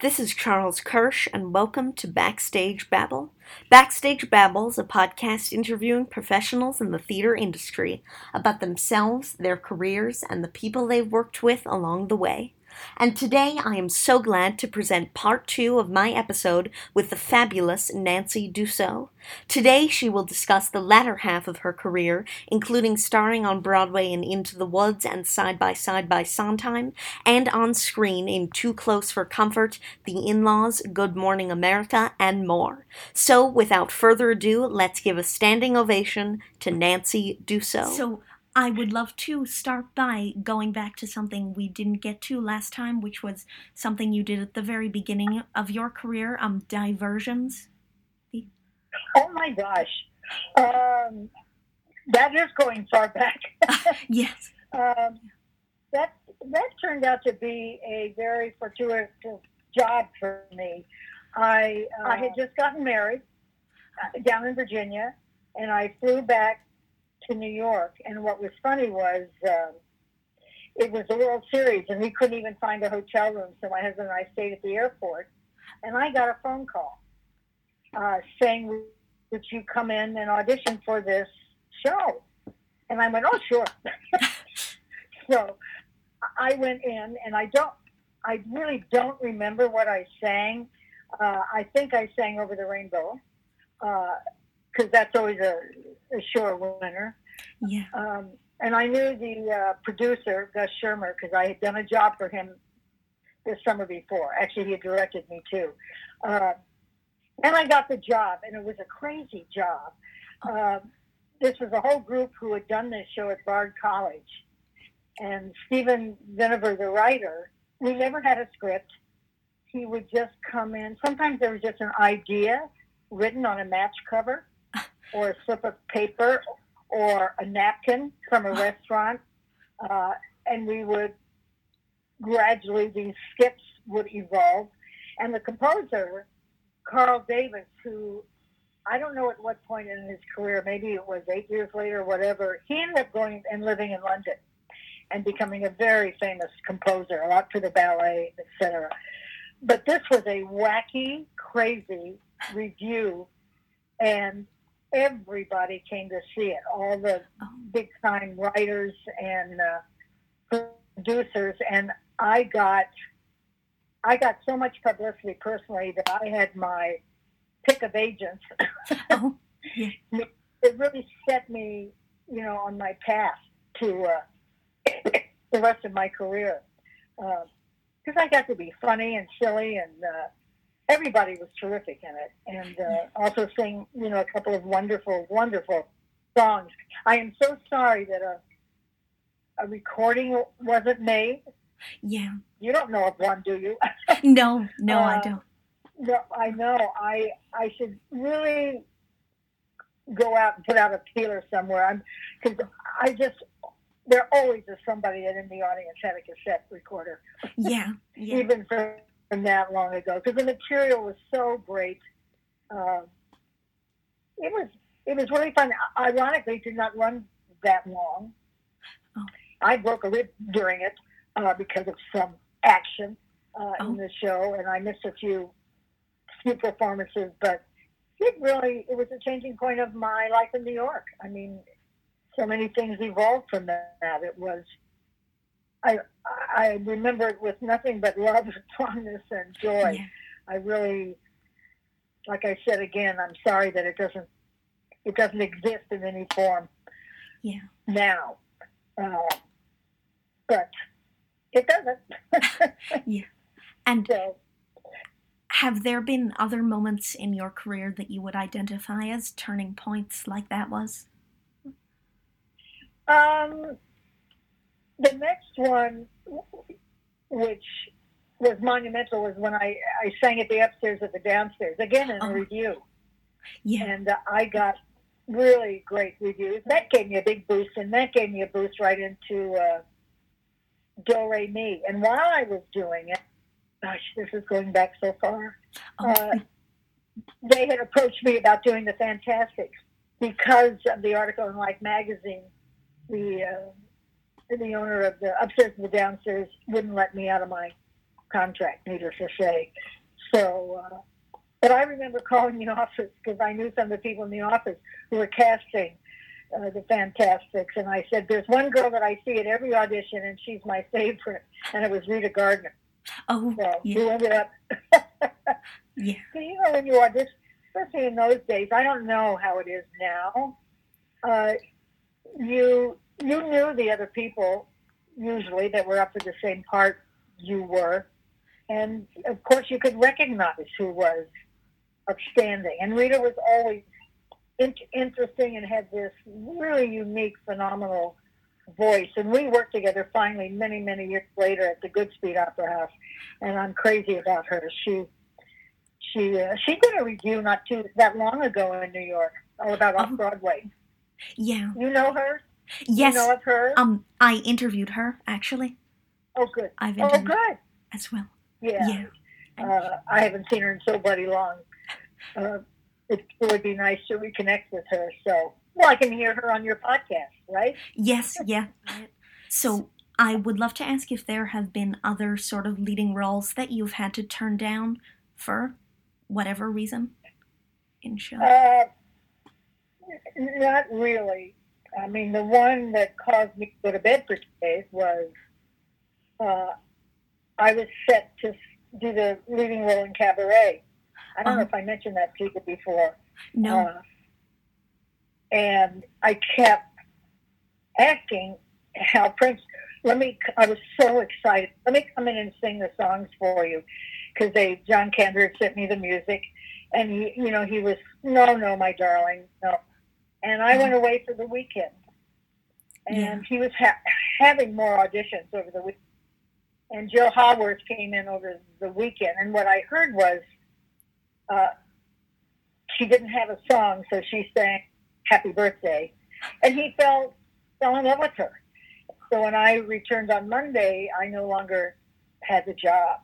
this is Charles Kirsch, and welcome to Backstage Babble. Backstage Babble is a podcast interviewing professionals in the theater industry about themselves, their careers, and the people they've worked with along the way. And today I am so glad to present part two of my episode with the fabulous Nancy Dussault. Today she will discuss the latter half of her career, including starring on Broadway in Into the Woods and Side by Side by Sondheim, and on screen in Too Close for Comfort, The In Laws, Good Morning America, and more. So without further ado, let's give a standing ovation to Nancy Dussault. So I would love to start by going back to something we didn't get to last time, which was something you did at the very beginning of your career, um, diversions. Oh my gosh. Um, that is going far back. yes. um, that that turned out to be a very fortuitous job for me. I uh, I had just gotten married uh, down in Virginia, and I flew back to New York. And what was funny was um, it was the World Series, and we couldn't even find a hotel room. So my husband and I stayed at the airport, and I got a phone call uh, saying, "Would you come in and audition for this show?" And I went, "Oh, sure." so I went in, and I don't, I really don't remember what I sang. Uh, I think I sang "Over the Rainbow." because uh, that's always a, a sure winner. Yeah. Um, and I knew the uh, producer, Gus Schirmer, because I had done a job for him this summer before. Actually, he had directed me too. Uh, and I got the job, and it was a crazy job. Uh, this was a whole group who had done this show at Bard College. And Steven Vinaver, the writer, we never had a script. He would just come in. Sometimes there was just an idea written on a match cover or a slip of paper or a napkin from a restaurant. Uh, and we would gradually, these skips would evolve. And the composer, Carl Davis, who I don't know at what point in his career, maybe it was eight years later whatever, he ended up going and living in London and becoming a very famous composer, a lot for the ballet, etc. But this was a wacky, crazy review, and everybody came to see it. All the big time writers and uh, producers, and I got I got so much publicity personally that I had my pick of agents. oh, yeah. It really set me, you know, on my path to uh, the rest of my career because uh, I got to be funny and silly and uh, everybody was terrific in it, and uh, also sang you know a couple of wonderful, wonderful songs. I am so sorry that a a recording wasn't made. Yeah. You don't know of one, do you? no, no, uh, I don't. No, I know. I I should really go out and put out a peeler somewhere. I'm because I just there always is somebody that in the audience had a cassette recorder. Yeah, yeah. Even for from that long ago because the material was so great. Uh, it was it was really fun. Ironically, it did not run that long. Oh. I broke a rib during it uh, because of some action uh, oh. in the show, and I missed a few few performances. But it really it was a changing point of my life in New York. I mean, so many things evolved from that. It was I I remember it with nothing but love and fondness and joy. Yeah. I really, like I said again, I'm sorry that it doesn't it doesn't exist in any form. Yeah. Now, uh, but it doesn't. yeah. And so, have there been other moments in your career that you would identify as turning points like that was? Um, the next one, which was monumental was when I, I sang at the upstairs at the downstairs, again in a Oh. review. Yeah. And uh, I got really great reviews. That gave me a big boost, and that gave me a boost right into uh, Do Re Mi. And while I was doing it, gosh, this is going back so far, Oh, uh, they had approached me about doing the Fantasticks because of the article in Life magazine. The uh, the owner of the upstairs and the downstairs wouldn't let me out of my contract, needless to say. So, uh, but I remember calling the office because I knew some of the people in the office who were casting uh, the Fantasticks, and I said, "There's one girl that I see at every audition, and she's my favorite," and it was Rita Gardner. oh, So yeah. who ended up Yeah. so, you know, when you audition, especially in those days, I don't know how it is now. Uh, you you knew the other people usually that were up for the same part you were, and of course you could recognize who was outstanding. And Rita was always in- interesting and had this really unique, phenomenal voice. And we worked together finally many, many years later at the Goodspeed Opera House, and I'm crazy about her. She she uh, she did a review not too that long ago in New York, all about Oh. off Broadway. Yeah. You know her? Yes. You know of her? Um, I interviewed her actually. oh, good. I've interviewed Oh, interviewed good. as well. Yeah. Yeah. Uh, I haven't seen her in so bloody long. Uh, it would be nice to reconnect with her. So, well, I can hear her on your podcast, right? Yes, yeah. So I would love to ask if there have been other sort of leading roles that you've had to turn down for whatever reason in show. Uh, not really. I mean, the one that caused me to go to bed for two days was uh, I was set to do the leading role in Cabaret. I don't know Oh. if I mentioned that to you before. no. Uh, and I kept asking Hal Prince. Let me. I was so excited. Let me come in and sing the songs for you, because they John Kander sent me the music, and he, you know, he was no, no, my darling, no. And I went away for the weekend, and Yeah. he was ha- having more auditions over the week. And Jill Haworth came in over the weekend, and what I heard was uh, she didn't have a song, so she sang "Happy Birthday," and he fell fell in love with her. So when I returned on Monday, I no longer had the job,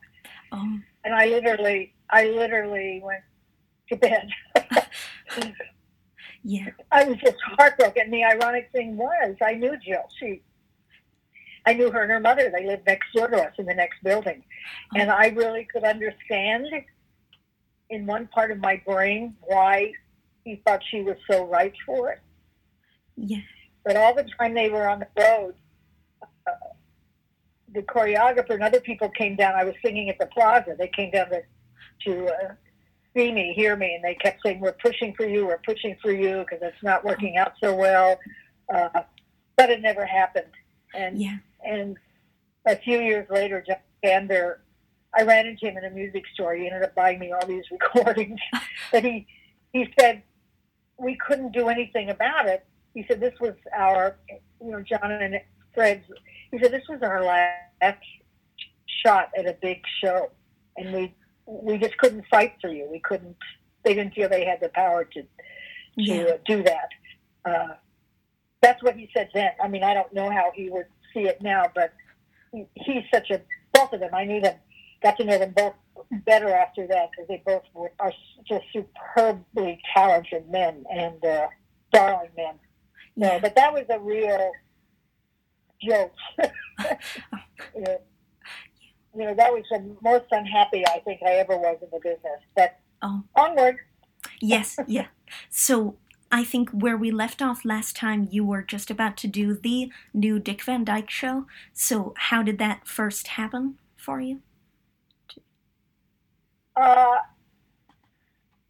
Oh, and I literally, I literally went to bed. yeah. I was just heartbroken. And the ironic thing was, I knew Jill. She, I knew her and her mother. They lived next door to us in the next building, and I really could understand in one part of my brain why he thought she was so right for it. Yeah. But all the time they were on the road, uh, the choreographer and other people came down. I was singing at the plaza. They came down to to uh, see me, hear me, and they kept saying, "We're pushing for you. We're pushing for you because it's not working out so well." Uh, but it never happened. And Yeah. and a few years later, John Kander, I ran into him in a music store. He ended up buying me all these recordings. but he he said we couldn't do anything about it. He said this was our, you know, John and Fred's. He said this was our last shot at a big show, and we we just couldn't fight for you. We couldn't. They didn't feel they had the power to to Yeah. uh, do that. Uh, that's what he said then. I mean, I don't know how he would see it now, but he, he's such a both of them. I knew them, got to know them both better after that because they both were, are just superbly talented men and uh, darling men. No, Yeah. but that was a real joke. know, you know, that was the most unhappy I think I ever was in the business. But Oh. onward. Yes, yeah. So I think where we left off last time, you were just about to do the new Dick Van Dyke show. So how did that first happen for you? Uh,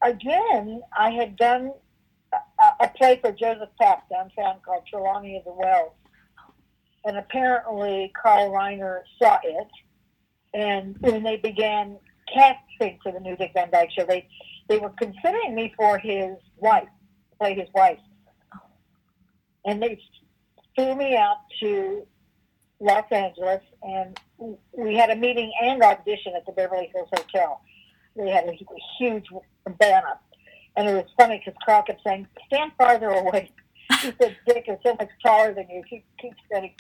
again, I had done a, a play for Joseph Papp downtown called Trelawny of the Wells. And apparently Carl Reiner saw it. And when they began casting for the new Dick Van Dyke show, they, they were considering me for his wife, play his wife. And they flew me out to Los Angeles, and we had a meeting and audition at the Beverly Hills Hotel. They had a huge banner, and it was funny because Carl kept saying, "Stand farther away." He said, "Dick is so much taller than you." He keeps saying.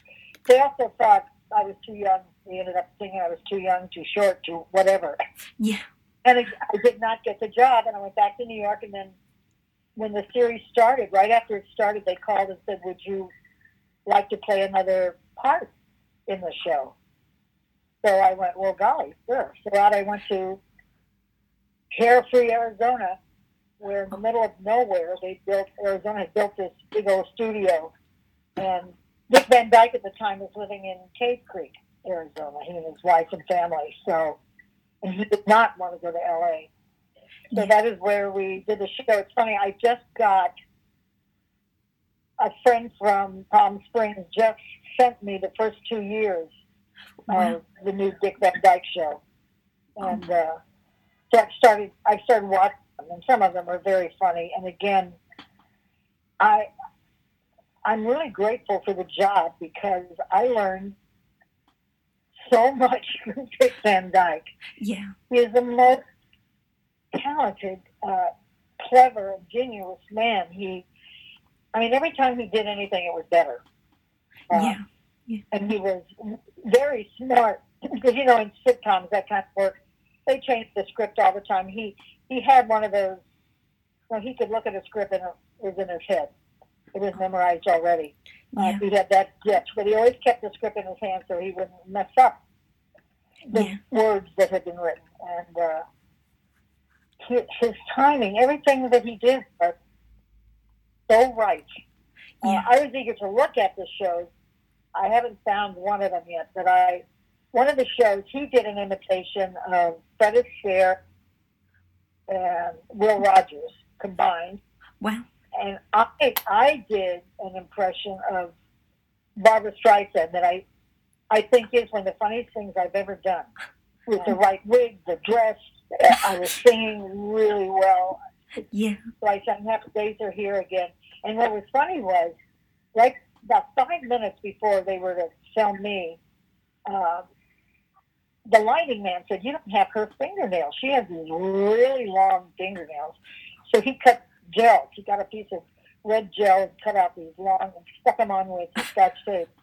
They also thought I was too young. They ended up thinking I was too young, too short, too whatever. Yeah. And I, I did not get the job, and I went back to New York. And then, when the series started, right after it started, they called and said, "Would you like to play another part in the show?" So I went, "Well, golly, sure." So out I went to Carefree, Arizona, where in the middle of nowhere they built Arizona built this big old studio, and Dick Van Dyke at the time was living in Cave Creek, Arizona. He and his wife and family. So, and he did not want to go to LA. So that is where we did the show. It's funny. I just got a friend from Palm Springs just sent me the first two years Wow. of the new Dick Van Dyke show, and uh, so I started. I started watching them, and some of them are very funny. And again, I I'm really grateful for the job because I learned so much from Dick Van Dyke. Yeah. He is the most talented, uh, clever, and genuine man. He, I mean, every time he did anything, it was better. Uh, Yeah. and he was very smart because you know in sitcoms that kind of work they change the script all the time he he had one of those well he could look at a script and it was in his head it was memorized already uh, he had that gift but he always kept the script in his hand so he wouldn't mess up the Yeah. words that had been written and uh his, his timing everything that he did was so right uh, I was eager to look at the shows. I haven't found one of them yet, but I one of the shows he did an imitation of Fred Astaire and Will Rogers combined, Wow. And I I did an impression of Barbra Streisand that I I think is one of the funniest things I've ever done. With the right wig, the dress, I was singing really well. Yeah. So I sang Happy Days Are Here Again. And what was funny was, like about five minutes before they were to film me, uh, the lighting man said, You don't have her fingernails. She has these really long fingernails. So he cut gel. He got a piece of red gel and cut out these long and stuck them on with scotch tape.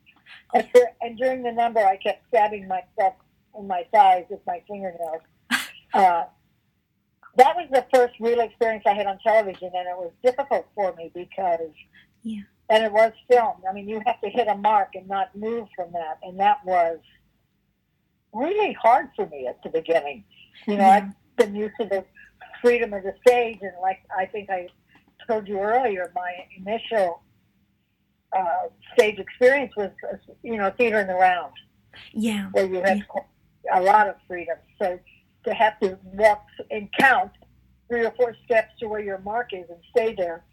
And, dur- and during the number, I kept stabbing myself in my thighs with my fingernails. Uh, that was the first real experience I had on television, and it was difficult for me because, Yeah. and it was filmed. I mean, you have to hit a mark and not move from that, and that was really hard for me at the beginning. You know, Yeah. I've been used to the freedom of the stage, and like I think I told you earlier, my initial uh, stage experience was, you know, theater in the round Yeah. where you have a lot of freedom. So to have to walk and count three or four steps to where your mark is and stay there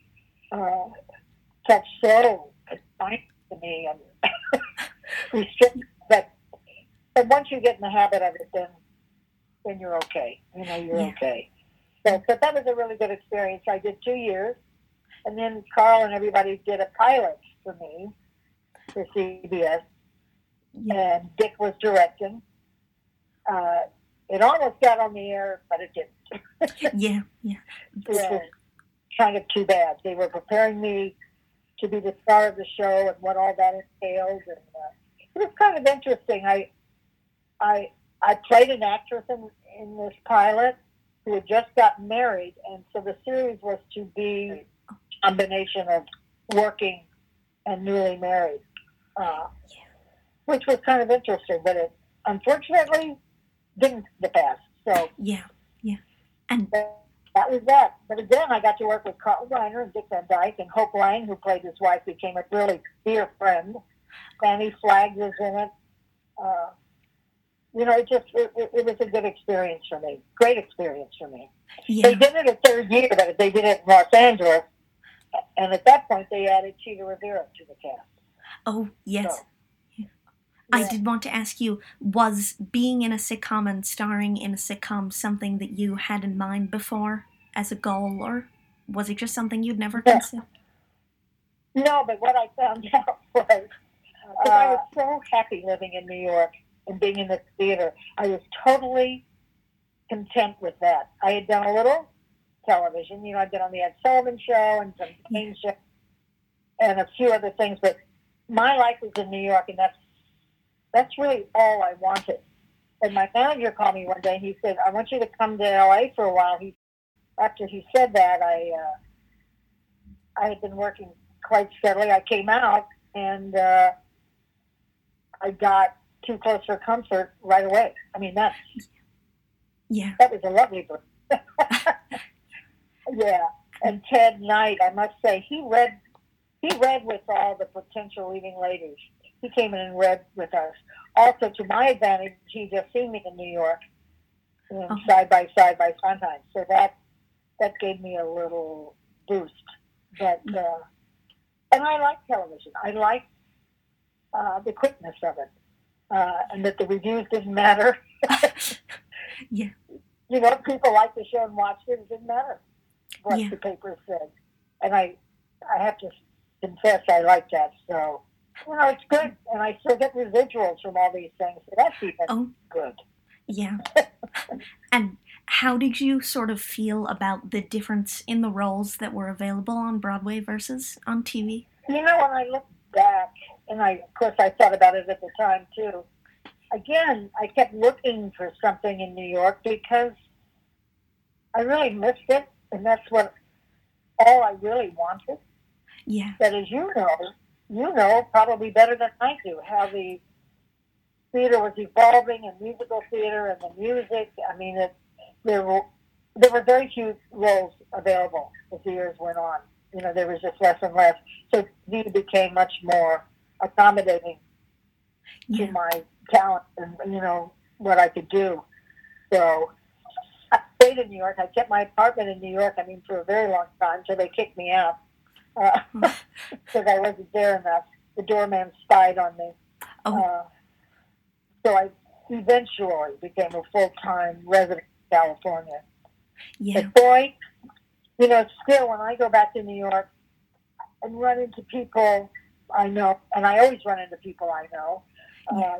uh, felt so confined to me and restricted. But but once you get in the habit of it, then then you're okay. You know, you're Yeah. okay. So, but that was a really good experience. I did two years, and then Carl and everybody did a pilot for me for CBS Yeah. and Dick was directing. Uh, it almost got on the air, but it didn't, Yeah. Yeah. which was kind of too bad. They were preparing me to be the star of the show and what all that entails, and uh, it was kind of interesting. I, I, I played an actress in, in this pilot who had just gotten married, and so the series was to be a combination of working and newly married. Uh, which was kind of interesting, but it unfortunately didn't to pass. So Yeah. Yeah. And that, that was that. But again, I got to work with Carl Reiner and Dick Van Dyke, and Hope Lange, who played his wife, became a really dear friend. Fannie Flagg was in it. Uh, you know, it just it, it, it was a good experience for me. Great experience for me. yeah. They did it a third year, but they did it in Los Angeles, and at that point, they added Chita Rivera to the cast. Oh, yes. So, I did want to ask you was being in a sitcom and starring in a sitcom something that you had in mind before as a goal, or was it just something you'd never Yeah. considered? No, but what I found out was uh, I was so happy living in New York. And being in the theater. I was totally content with that. I had done a little television. You know, I'd been on the Ed Sullivan Show and some game show and a few other things, but my life was in New York, and that's that's really all I wanted. And my manager called me one day. and He said, "I want you to come to LA for a while." He after he said that, I uh, I had been working quite steadily. I came out and uh, I got too close for comfort right away. I mean that Yeah. that was a lovely book. yeah, and Ted Knight, I must say, he read he read with all the potential leading ladies. He came in and read with us. Also, to my advantage, he just seen me in New York, you know, Oh. side by side by Sondheim. So that that gave me a little boost. But uh, and I like television. I like uh, the quickness of it, uh, and that the reviews didn't matter. Yeah. You know, people liked the show and watched it. It didn't matter what Yeah. the paper said, and I I have to confess I like that. So you know, it's good, and I still get residuals from all these things. So that's even Oh. good. Yeah. and how did you sort of feel about the difference in the roles that were available on Broadway versus on TV? You know, when I look back, and I, of course, I thought about it at the time too. Again, I kept looking for something in New York because I really missed it, and that's what all I really wanted. Yeah. That, as you know, you know probably better than I do how the theater was evolving, and musical theater, and the music. I mean, it, there were there were very few roles available as the years went on. You know, there was just less and less. So TV became much more accommodating Yeah. to my talent and you know what I could do. So I stayed in New York. I kept my apartment in New York. I mean, for a very long time until they kicked me out because I wasn't there enough. The doorman spied on me. Oh. Uh, so I eventually became a full time resident of California. Yeah. But boy, you know, still when I go back to New York and run into people I know, and I always run into people I know. Uh,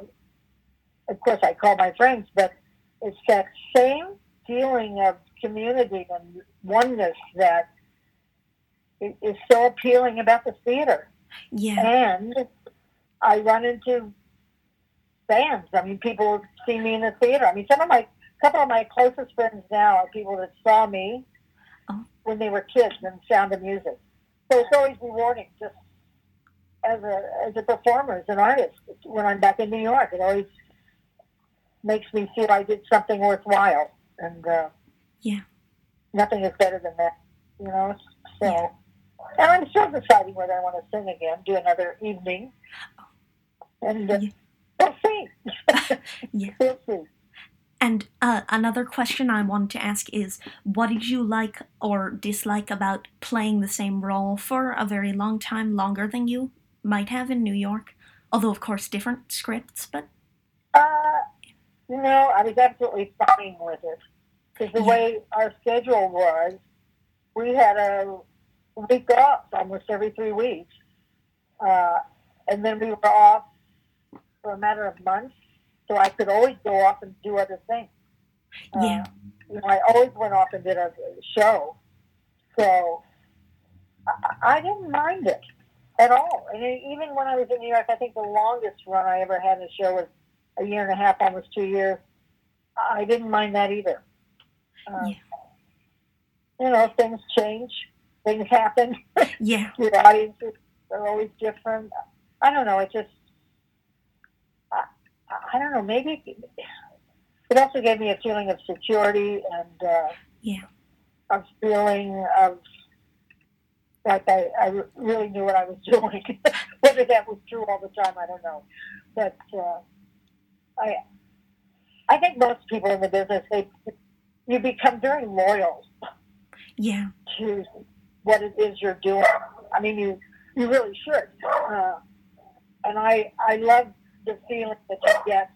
of course, I call my friends, but it's that same feeling of community and oneness that is so appealing about the theater. Yeah. And I run into fans. I mean, people see me in the theater. I mean, some of my, couple of my closest friends now are people that saw me Oh. when they were kids in Sound of Music. So it's always rewarding, just as a as a performer, as an artist. When I'm back in New York, it always makes me feel I did something worthwhile, and uh, Yeah. nothing is better than that, you know. So. Yeah. And I'm still deciding whether I want to sing again, do another evening. And uh, Yeah. we'll see. Yeah. We'll see. And uh, another question I wanted to ask is what did you like or dislike about playing the same role for a very long time, longer than you might have in New York? Although, of course, different scripts, but Uh, you know, I was absolutely fine with it. Because the Yeah. way our schedule was, we had a week off almost every three weeks. Uh, and then we were off for a matter of months. So I could always go off and do other things. Uh, Yeah. you know, I always went off and did a show. So I, I didn't mind it at all. And even when I was in New York, I think the longest run I ever had in a show was a year and a half, almost two years. I didn't mind that either. Uh, Yeah. You know, things change, things happen. yeah, Your audiences are always different. I don't know. It just, I, I don't know. Maybe it also gave me a feeling of security and uh, Yeah. a feeling of like I, I really knew what I was doing. Whether that was true all the time, I don't know. But uh, I, I think most people in the business they you become very loyal yeah, to what it is you're doing. I mean, you you really should. Uh, and I I love the feeling that you get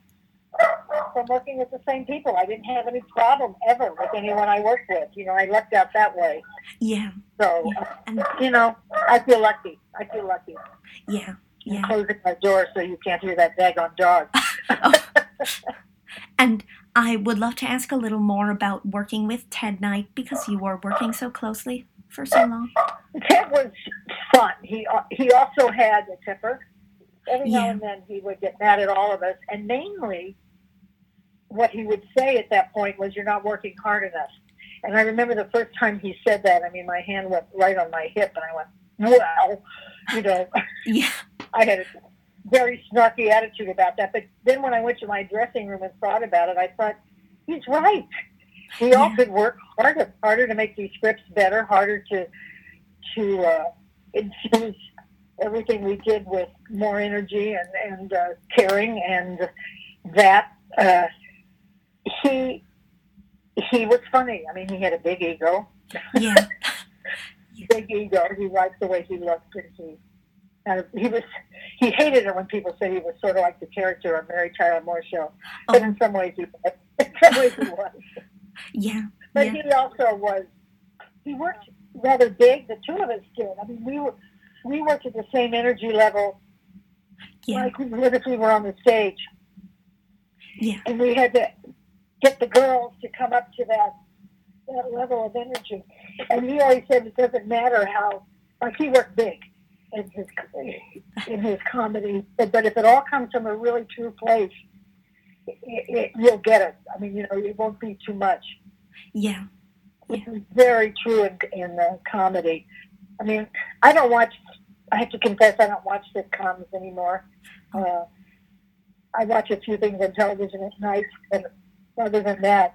from working with the same people. I didn't have any problem ever with anyone I worked with. You know, I lucked out that way. yeah, So yeah, and you know, I feel lucky. I feel lucky. yeah, I'm yeah. closing my door so you can't hear that daggone dog. Oh, and I would love to ask a little more about working with Ted Knight because you were working so closely for so long. Ted was fun. He uh, he also had a temper. Every now and then he would get mad at all of us, and mainly what he would say at that point was, "You're not working hard enough." And I remember the first time he said that. I mean, my hand went right on my hip, and I went, "Well, you know." Yeah. I had a very snarky attitude about that. But then when I went to my dressing room and thought about it, I thought, he's right. We all could work harder, harder to make these scripts better, harder to to uh, infuse everything we did with more energy and and uh, caring, and that uh, he he was funny. I mean, he had a big ego Yeah. big ego. He liked the way he looked, and he kind of he was he hated it when people said he was sort of like the character on Mary Tyler Moore show. Oh. But Oh, in some ways, he was. In some ways, he was. yeah. But Yeah. he also was. He worked rather big. The two of us did. I mean, we were we worked at the same energy level, Yeah. like we if we were on the stage, Yeah. and we had to get the girls to come up to that that level of energy. And he always said it doesn't matter how like he worked big in his in his comedy, but if it all comes from a really true place, it, it, you'll get it. I mean, you know, it won't be too much. Yeah. Which is very true in in uh, comedy. I mean, I don't watch. I have to confess, I don't watch sitcoms anymore. Uh, I watch a few things on television at night, but other than that,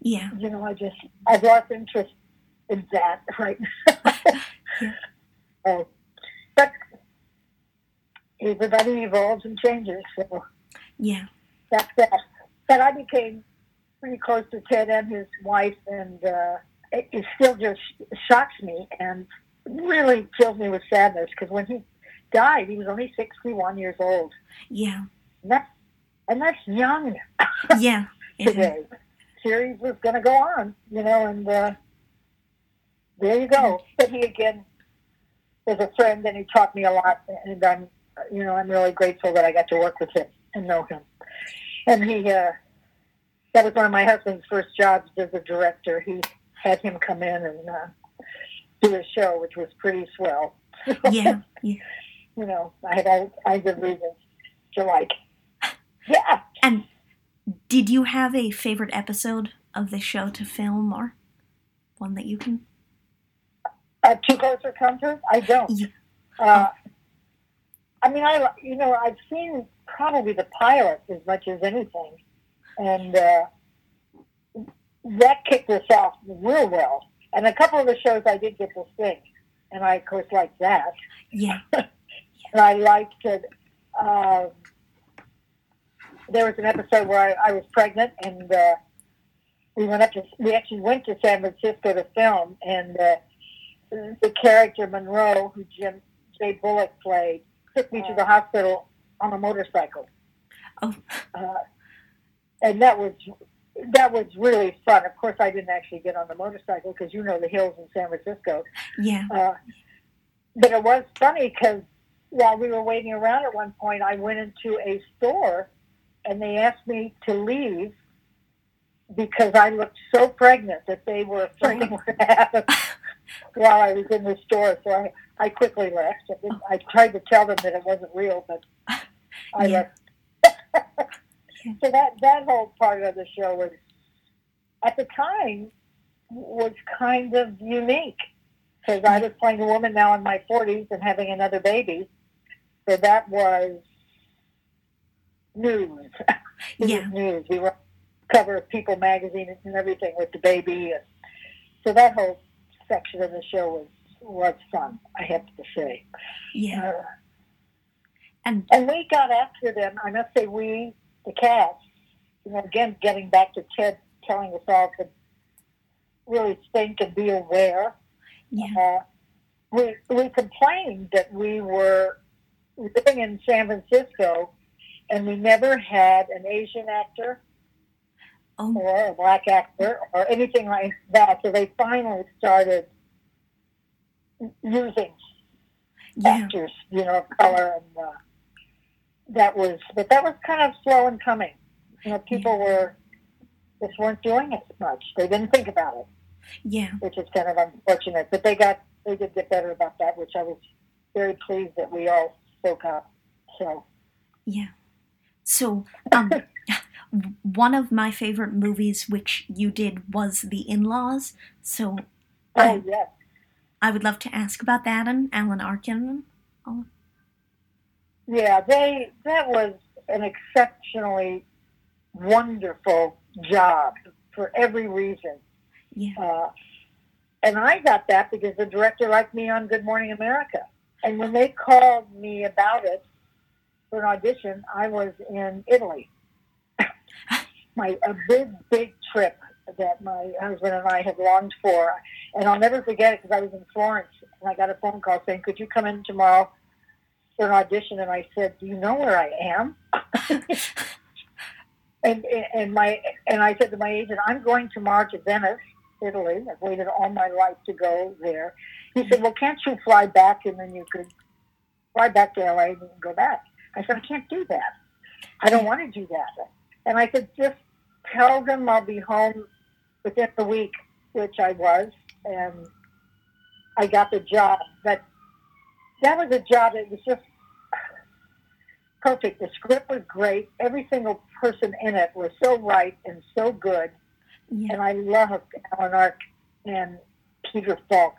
Yeah. you know, I just I've lost interest in that right now. Yeah. Uh, but everybody evolves and changes, so Yeah. that's that. But I became pretty close to Ted and his wife, and uh, it, it still just shocks me and really fills me with sadness because when he died, he was only 61 years old. Yeah. And that's, and that's young Yeah. Today. Series was going to go on, you know, and uh, there you go. But he again is a friend, and he taught me a lot, and I'm, you know, I'm really grateful that I got to work with him and know him. And he, uh, that was one of my husband's first jobs as a director. He had him come in and uh, do a show, which was pretty swell. Yeah. Yeah. you know, I had all kinds of reasons to like. Yeah, And did you have a favorite episode of the show to film or one that you can? uh, too close for comfort. I don't. Yeah. Uh, I mean, I you know I've seen probably the pilot as much as anything, and uh, that kicked us off real well. And a couple of the shows I did get to sing, and I of course liked that. Yeah. And I liked it. Um, there was an episode where I, I was pregnant, and uh, we went up to. We actually went to San Francisco to film, and uh, the character Monroe, who Jim Jay Bullock played, took me to the hospital on a motorcycle. Oh. Uh, and that was that was really fun. Of course, I didn't actually get on the motorcycle because you know the hills in San Francisco. Yeah. Uh, but it was funny because while we were waiting around at one point, I went into a store and they asked me to leave because I looked so pregnant that they were afraid what would happen while I was in the store. So I, I quickly left. I, didn't, I tried to tell them that it wasn't real, but I Yeah. left. so that that whole part of the show was, at the time, was kind of unique because I was playing a woman now in my 40s and having another baby. So that was news. Yeah. news. We were cover of People magazine and everything with the baby. And so that whole section of the show was was fun. I have to say. Yeah. Uh, And and we got after them. I must say, we, the cast, you know, again, getting back to Ted telling us all to really think and be aware. yeah. Uh, we, we complained that we were living in San Francisco and we never had an Asian actor Oh. or a black actor or anything like that. So they finally started using Yeah. actors, you know, of color. And uh, that was, but that was kind of slow in coming. You know, people were just weren't doing it much. They didn't think about it, Yeah. which is kind of unfortunate. But they got, they did get better about that, which I was very pleased that we all spoke up. So, Yeah. So, um, one of my favorite movies which you did was The In Laws. So, oh I, yes, I would love to ask about that and Alan Arkin. yeah, they that was an exceptionally wonderful job for every reason. Yeah. Uh, and I got that because the director liked me on Good Morning America. And when they called me about it for an audition, I was in Italy. my a big, big trip that my husband and I had longed for, and I'll never forget it because I was in Florence and I got a phone call saying, "Could you come in tomorrow for an audition?" And I said, "Do you know where I am?" and and my and I said to my agent, "I'm going tomorrow to Venice." Italy. I've waited all my life to go there. He said, "Well, can't you fly back and then you could fly back to LA and go back?" I said, "I can't do that. I don't want to do that." And I could "Just tell them I'll be home within the week," which I was, and I got the job. But that was a job that was just perfect. The script was great. Every single person in it was so right and so good Yeah. and I loved Alan Ark and Peter Falk.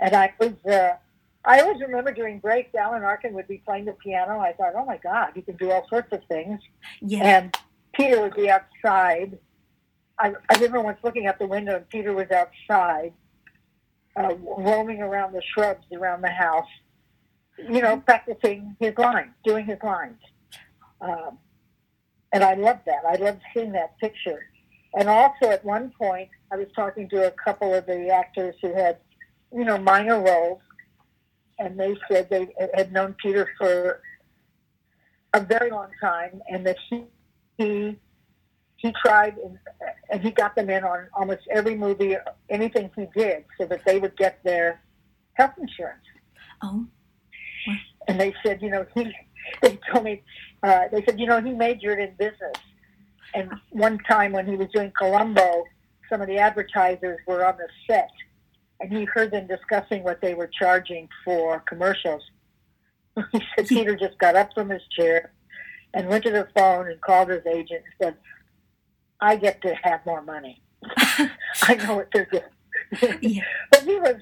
And I was, uh, I always remember during breaks, Alan Arkin would be playing the piano. I thought, oh my God, he can do all sorts of things. Yeah. And Peter would be outside. I, I remember once looking out the window, and Peter was outside, uh, roaming around the shrubs around the house, you know, practicing his lines, doing his lines. Um, and I loved that. I loved seeing that picture. And also at one point, I was talking to a couple of the actors who had, you know, minor roles, and they said they had known Peter for a very long time, and that he he he tried and, and he got them in on almost every movie, anything he did, so that they would get their health insurance. Oh. And they said, you know, he they told me uh, they said, you know, he majored in business. And one time when he was doing Columbo, some of the advertisers were on the set, and he heard them discussing what they were charging for commercials. He said Peter just got up from his chair and went to the phone and called his agent and said, "I get to have more money. I know what they're doing." Yeah. but he was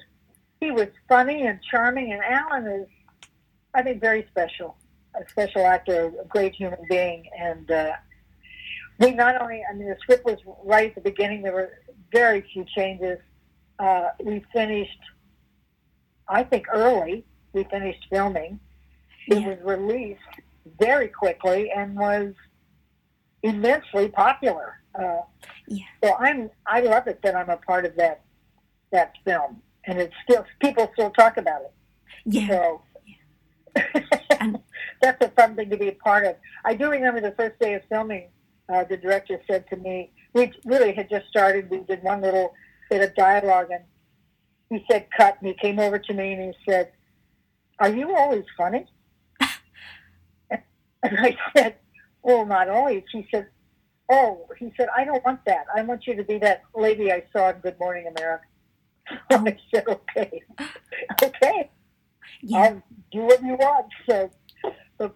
he was funny and charming, and Alan is, I think, very special, a special actor, a great human being, and uh, we not only, I mean, the script was right at the beginning. There were very few changes. Uh, we finished, I think, early. We finished filming. It Yeah. was released very quickly and was immensely popular. Uh, Yeah. So I'm, I love it that I'm a part of that that film, and it's still people still talk about it. Yeah. So And- that's a fun thing to be a part of. I do remember the first day of filming, uh, the director said to me, we really had just started, we did one little bit of dialogue, and he said, cut, and he came over to me and he said, are you always funny? and I said, well, not always. He said, oh, he said, I don't want that. I want you to be that lady I saw in Good Morning America. And I said, okay, okay. Yeah. I'll do what you want. So, so,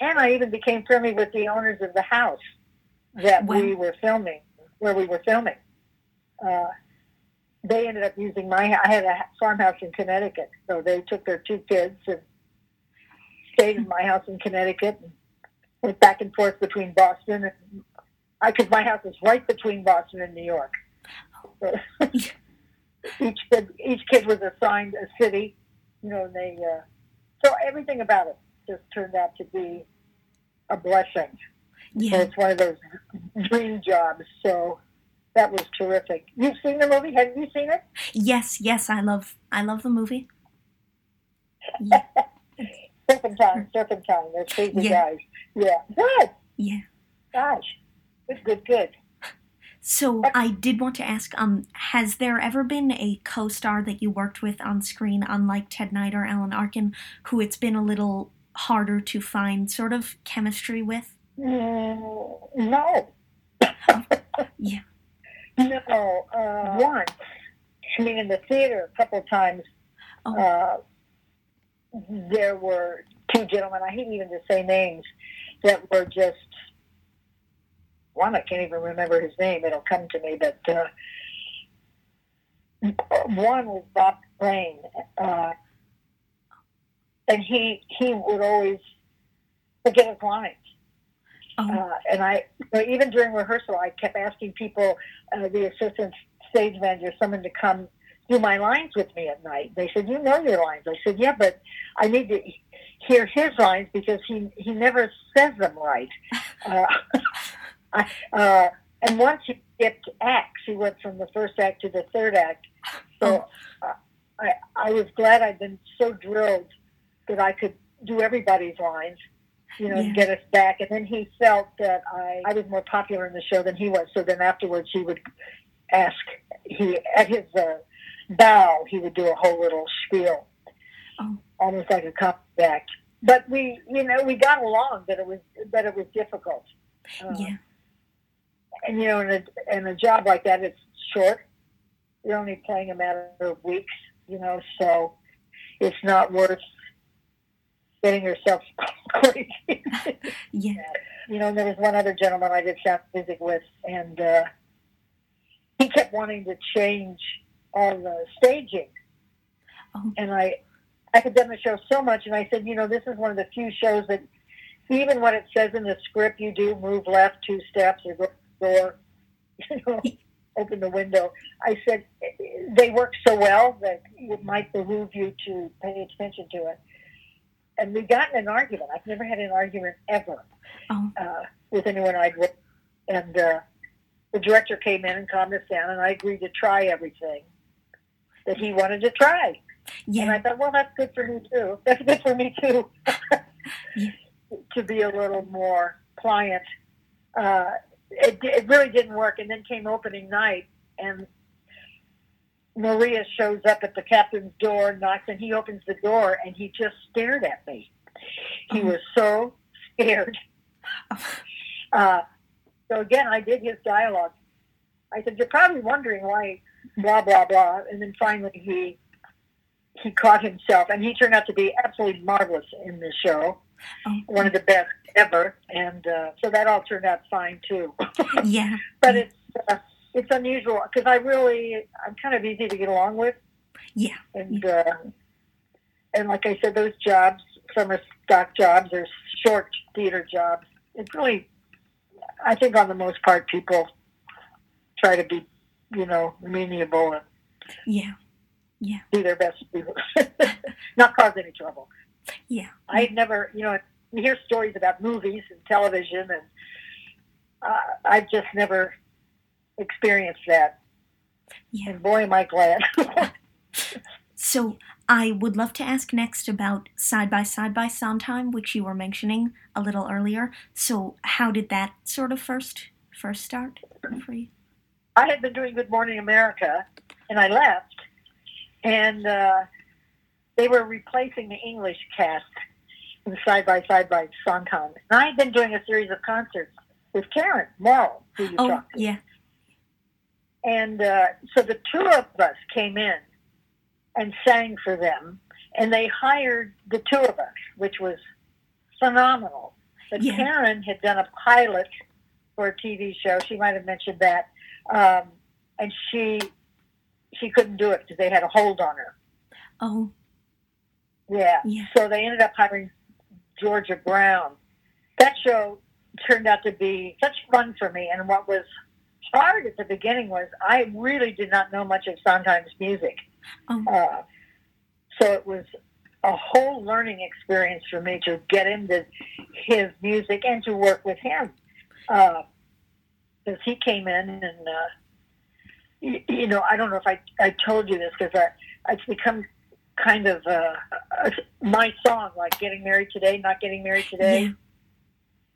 and I even became friendly with the owners of the house that Wow. we were filming, where we were filming. Uh, they ended up using my. I had a farmhouse in Connecticut, so they took their two kids and stayed in my house in Connecticut and went back and forth between Boston and I because my house is right between Boston and New York. So, each kid, each kid was assigned a city, you know, and they. Uh, so everything about it just turned out to be a blessing. So Yeah. it's one of those dream jobs. So that was terrific. You've seen the movie? Have you seen it? Yes, yes, I love I love the movie. Yeah. Serpentine, Serpentine. Those crazy Yeah. guys. Yeah. Good. Yeah. Gosh. Good, good, good. So I did want to ask, um, has there ever been a co-star that you worked with on screen, unlike Ted Knight or Alan Arkin, who it's been a little harder to find sort of chemistry with? Mm, no. Yeah. No. Uh, once, I mean, in the theater, a couple of times, Oh. uh, there were two gentlemen, I hate even to say names, that were just, one, I can't even remember his name, it'll come to me, but uh, one was Bob Crane, uh, and he, he would always forget his lines. Oh, Uh, and I, even during rehearsal, I kept asking people, uh, the assistant stage manager, someone to come do my lines with me at night. They said, "You know your lines." I said, "Yeah, but I need to hear his lines because he he never says them right." Uh, I, uh, and once he skipped acts, he went from the first act to the third act. So uh, I I was glad I'd been so drilled that I could do everybody's lines you know, Yeah. get us back. And then he felt that I, I was more popular in the show than he was. So then afterwards he would ask, he, at his uh, bow, he would do a whole little spiel, Oh. almost like a act. But we, you know, we got along, but it was, but it was difficult. Uh, yeah. And, you know, in a, in a job like that, it's short. You're only playing a matter of weeks, you know, so it's not worth getting yourself crazy. Yeah. you know, and there was one other gentleman I did sound music with, and uh, he kept wanting to change all the staging. Oh. And I, I had done the show so much, and I said, you know, this is one of the few shows that, even when it says in the script, you do move left two steps or go door, you know, open the window. I said they work so well that it might behoove you to pay attention to it. And we got in an argument. I've never had an argument ever Oh, uh, with anyone I'd with. And uh, the director came in and calmed us down, and I agreed to try everything that he wanted to try. Yeah. And I thought, well, that's good for me too. That's good for me too. Yeah. to be a little more pliant. Uh, it, it really didn't work. And then came opening night, and Maria shows up at the captain's door, knocks, and he opens the door, and he just stared at me. He Oh. was so scared. Uh, so again, I did his dialogue. I said, "You're probably wondering why blah blah blah," and then finally he he caught himself, and he turned out to be absolutely marvelous in this show, Oh, one of the best ever, and uh, so that all turned out fine too. yeah. but it's uh, it's unusual because I really I'm kind of easy to get along with, Yeah. and uh, and like I said, those jobs, some are stock jobs or short theater jobs. It's really, I think, on the most part, people try to be, you know, amenable and Yeah. yeah, do their best to not cause any trouble. Yeah. I never, you know, you hear stories about movies and television, and uh, I've just never experienced that. Yeah. And boy, am I glad. So I would love to ask next about side by side by Sondheim, which you were mentioning a little earlier. So how did that sort of first first start for you? I had been doing Good Morning America, and I left, and uh, they were replacing the English cast in Side by Side by Sondheim. And I had been doing a series of concerts with Karen Morrow, who you Oh, talked to. yeah. And uh, so the two of us came in and sang for them, and they hired the two of us, which was phenomenal. But Yeah. Karen had done a pilot for a TV show. She might have mentioned that, um, and she she couldn't do it because they had a hold on her. Oh, Yeah. yeah. So they ended up hiring Georgia Brown. That show turned out to be such fun for me. And what was hard at the beginning was I really did not know much of Sondheim's music. Oh. Uh, so it was a whole learning experience for me to get into his music and to work with him. Because he came in and, uh, you, you know, I don't know if I, I told you this because I, it's become kind of uh, uh, my song, like getting married today, not getting married today. Yeah.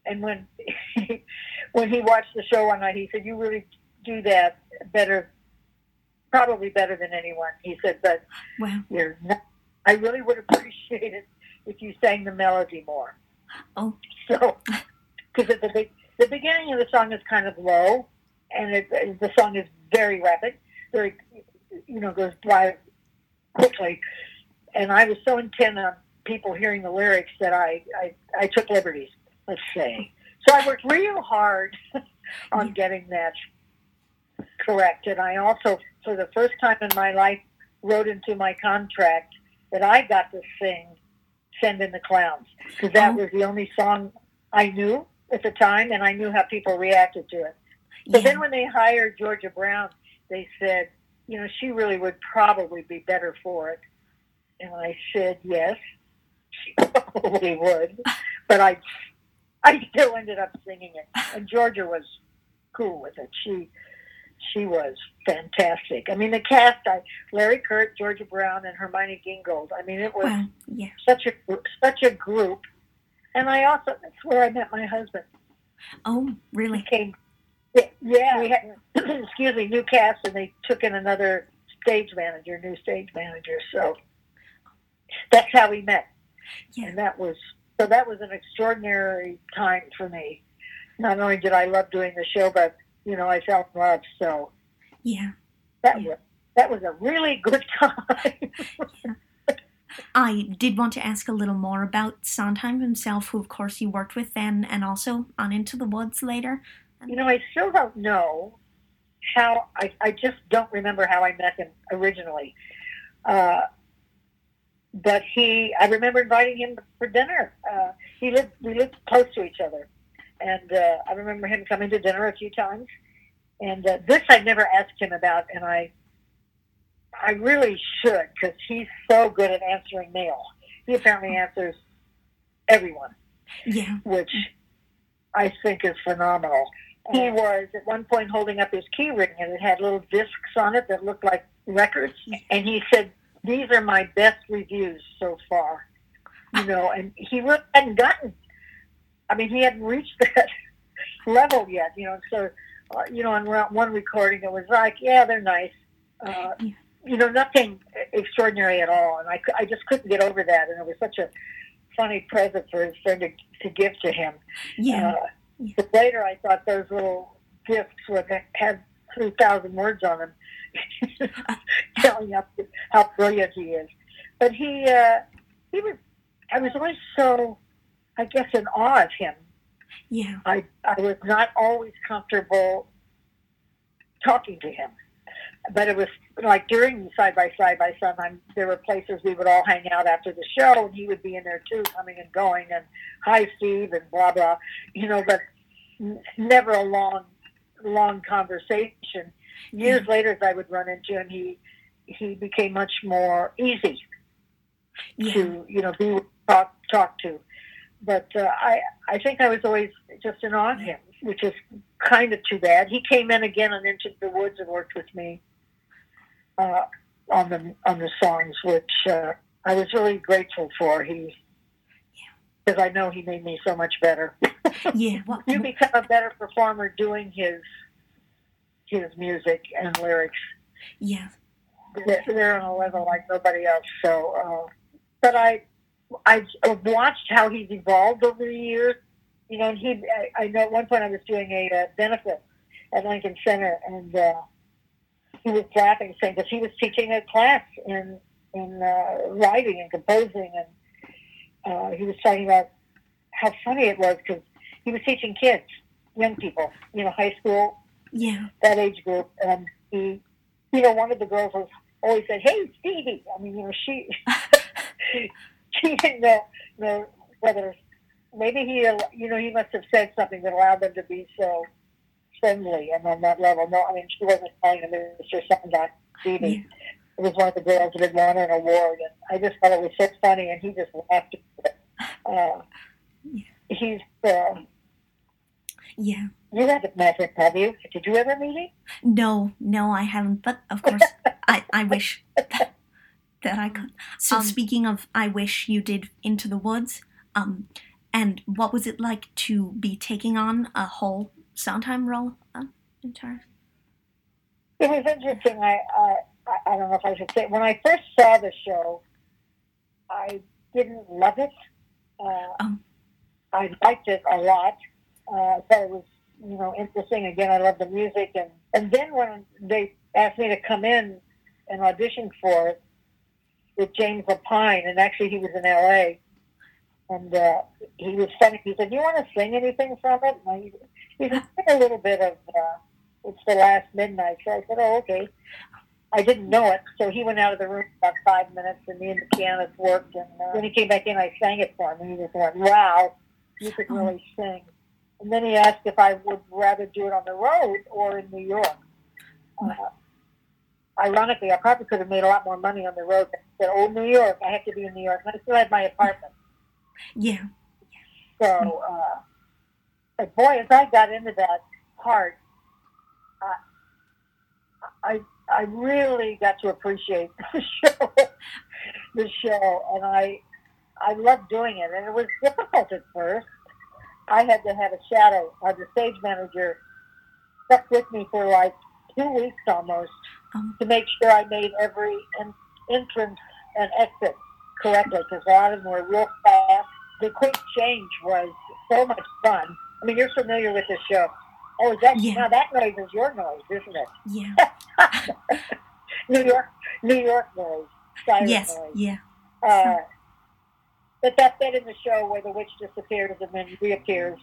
And when when he watched the show one night, he said, "You really do that better, probably better than anyone." He said, "But Wow. you're not, I really would appreciate it if you sang the melody more. Oh. So, because at the be- the beginning of the song is kind of low, and it, the song is very rapid, very you know goes by quickly, and I was so intent on people hearing the lyrics that I I, I took liberties. Let's say. So I worked real hard on getting that correct, and I also, for the first time in my life, wrote into my contract that I got to sing "Send in the Clowns" because that Oh. was the only song I knew at the time, and I knew how people reacted to it. So Yeah. then when they hired Georgia Brown, they said, you know, she really would probably be better for it. And I said, yes, she probably would. But I, I still ended up singing it. And Georgia was cool with it. She, she was fantastic. I mean, the cast, I, Larry Kert, Georgia Brown, and Hermione Gingold. I mean, it was Well, yeah. such a, such a group. And I also, that's where I met my husband Oh, really? came. Yeah, we had excuse me, new cast, and they took in another stage manager, new stage manager. So that's how we met, Yeah. and that was so that was an extraordinary time for me. Not only did I love doing the show, but you know I fell in love. So Yeah. that Yeah. was that was a really good time. I did want to ask a little more about Sondheim himself, who of course you worked with then and also on Into the Woods later. you know, I still don't know how. I I just don't remember how I met him originally. Uh, but he, I remember inviting him for dinner. Uh, he lived, we lived close to each other, and uh, I remember him coming to dinner a few times. And uh, this I never asked him about, and I, I really should because he's so good at answering mail. He apparently answers everyone, Yeah. which I think is phenomenal. He was at one point holding up his key ring, and it had little discs on it that looked like records. And he said, "These are my best reviews so far." You know, and he really hadn't gotten. I mean, he hadn't reached that level yet. You know, so uh, you know, on one recording, it was like, "Yeah, they're nice." Uh, Yeah. You know, nothing extraordinary at all, and I, I just couldn't get over that, and it was such a funny present for his friend to, to give to him. Yeah. Uh, Yeah. But later, I thought those little gifts would had three thousand words on them, telling up how brilliant he is. But he, uh, he was. I was always so, I guess, in awe of him. Yeah. I I was not always comfortable talking to him, but it was like during side by side by Sondheim there were places we would all hang out after the show, and he would be in there too, coming and going, and hi Steve and blah blah, you know, but n- never a long long conversation. Years later, as I would run into him, he he became much more easy Yeah. to you know be talk talk to. But uh, I I think I was always just in awe of him, which is kind of too bad. He came in again and into the woods and worked with me uh, on the on the songs, which uh, I was really grateful for. He because I know he made me so much better. Yeah. Well, You become a better performer doing his his music and lyrics yeah. they're, they're on a level like nobody else. So, uh, but I, I've watched how he's evolved over the years. You know, and he, I, I know at one point I was doing a uh, benefit at Lincoln Center, and uh, he was laughing, saying because he was teaching a class in in uh, writing and composing, and uh, he was talking about how funny it was because he was teaching kids, young people, you know, high school Yeah. that age group, and he, you know, one of the girls was always said, "Hey, Stevie." I mean, you know, she she didn't know, know whether maybe he, you know, he must have said something that allowed them to be so friendly and on that level. No, I mean, she wasn't calling him Mr. Sondheim, Stevie. Yeah. It was one of the girls that had won an award, and I just thought it was so funny, and he just laughed at it. Uh, Yeah. he's, uh, Yeah. You haven't met him, have you? Did you ever meet him? No, no, I haven't. But of course, I, I wish that, that I could. So Um, speaking of, I wish you did Into the Woods. Um, and what was it like to be taking on a whole Sondheim role? Uh, entire. It was interesting. I, I I don't know if I should say when I first saw the show, I didn't love it. Uh, Oh. I liked it a lot. Uh, I thought it was, you know, interesting. Again, I love the music, and and then when they asked me to come in and audition for it with James Lapine, and actually he was in L.A. And uh, he was funny. He said, Do "You want to sing anything from it?" And I, he said, a little bit of uh, "It's the Last Midnight." So I said, "Oh, okay." I didn't know it, so he went out of the room about five minutes, and me and the pianist worked. And uh, when he came back in, I sang it for him, and he just went, "Wow, you could really sing." And then he asked if I would rather do it on the road or in New York. Uh, ironically, I probably could have made a lot more money on the road. I said, "Oh, New York, I have to be in New York." And I still had my apartment. Yeah. So, uh, but boy, as I got into that part, uh, I I really got to appreciate the show, the show, and I I loved doing it. And it was difficult at first. I had to have a shadow. Uh, the stage manager stuck with me for like two weeks almost Um, to make sure I made every en- entrance and exit correctly because a lot of them were real fast. The quick change was so much fun. I mean, you're familiar with the show. Oh, is that Yeah. now that noise is your noise, isn't it? yeah. New York, New York noise, siren yes. noise. Yeah. Uh, but that bit in the show where the witch disappears and then reappears,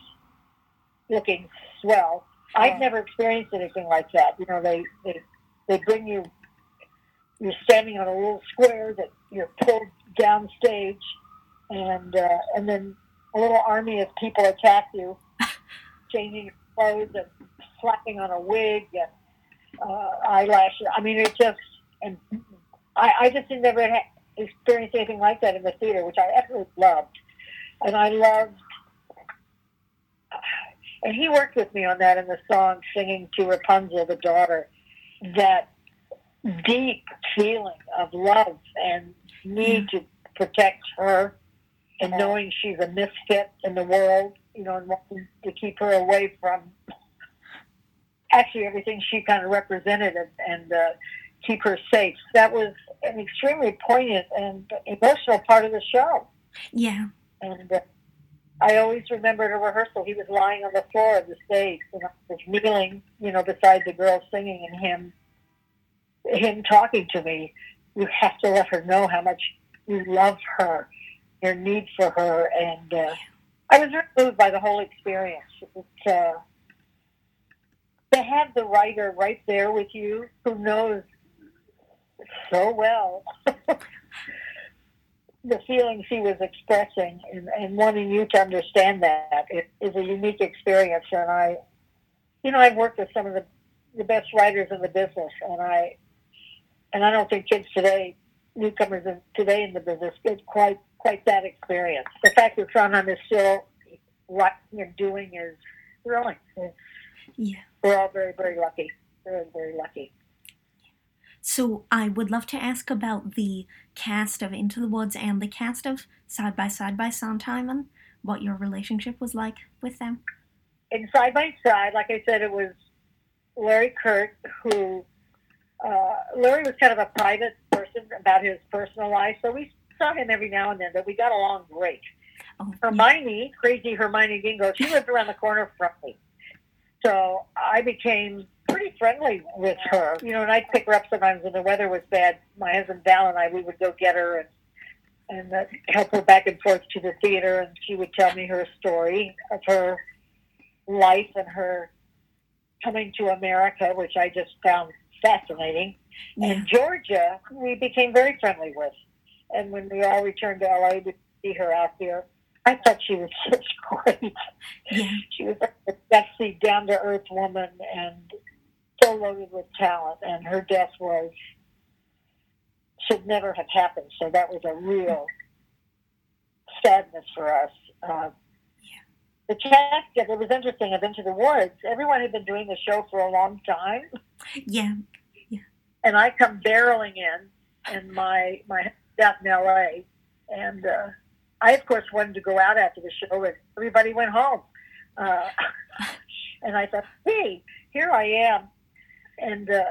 looking swell. I've never experienced anything like that. You know, they they they bring you. You're standing on a little square that you're pulled down stage, and uh, and then a little army of people attack you, changing your clothes and slapping on a wig and uh, eyelashes. I mean, it just and I, I just never had experienced anything like that in the theater, which I absolutely loved, and I loved. And he worked with me on that in the song "Singing to Rapunzel, the Daughter." That deep feeling of love and need to protect her, and knowing she's a misfit in the world, you know, and wanting to keep her away from actually everything she kind of represented and, and uh, keep her safe. That was an extremely poignant and emotional part of the show. Yeah. And uh, I always remember at a rehearsal, he was lying on the floor of the stage, you know, was kneeling, you know, beside the girl singing, and him, him talking to me. You have to let her know how much you love her, your need for her, and uh, I was very moved by the whole experience. It, uh, to have the writer right there with you, who knows so well the feelings he was expressing and, and wanting you to understand that it is a unique experience and I you know I've worked with some of the the best writers in the business and I and I don't think kids today newcomers in, today in the business get quite quite that experience. The fact that Sondheim is still what writing and doing is thrilling. Yeah. We're all very, very lucky. Very, very lucky. So I would love to ask about the cast of Into the Woods and the cast of Side by Side by Sondheim and what your relationship was like with them. And side by side, like I said, it was Larry Kert, who uh, Larry was kind of a private person about his personal life, so we saw him every now and then, but we got along great. Oh, yeah. Hermione, crazy Hermione Gingold, she lived around the corner from me. So I became pretty friendly with her. You know, and I'd pick her up sometimes when the weather was bad. My husband Val and I, we would go get her and and uh, help her back and forth to the theater, and she would tell me her story of her life and her coming to America, which I just found fascinating. yeah. And Georgia, we became very friendly with. And when we all returned to LA to see her out there, I thought she was just great. Yeah. She was a sexy, down to earth woman and so loaded with talent. And her death was should never have happened. So that was a real sadness for us. Uh, the cast, it was interesting. I Of Into the Woods, everyone had been doing the show for a long time Yeah. Yeah. and I come barreling in, and my my out in L.A. and uh, I of course wanted to go out after the show, and everybody went home. Uh, and I thought, hey, here I am, and uh,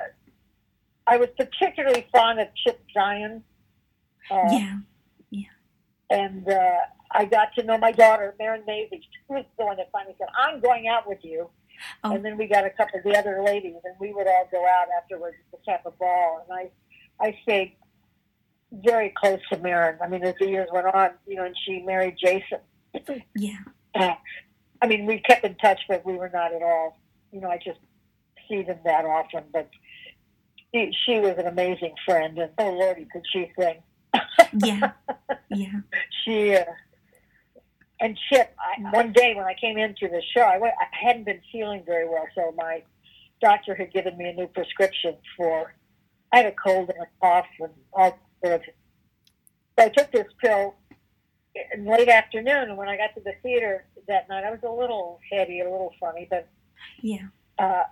I was particularly fond of Chip Zien. Uh, Yeah. and uh, I got to know my daughter, Marin Mazzie. She was the one that finally said, "I'm going out with you." Oh. And then we got a couple of the other ladies, and we would all go out afterwards to have a ball. And I, I stayed very close to Marin. I mean, as the years went on, you know, and she married Jason. Yeah. Uh, I mean, we kept in touch, but we were not at all. You know, I just see them that often. But she, she was an amazing friend, and oh lordy, could she sing? Yeah. Yeah. she uh, and Chip. I, one day when I came into the show, I, went, I hadn't been feeling very well, so my doctor had given me a new prescription for. I had a cold and a cough and all sort of. So I took this pill in late afternoon, and when I got to the theater that night, I was a little heady, a little funny, but Yeah. uh,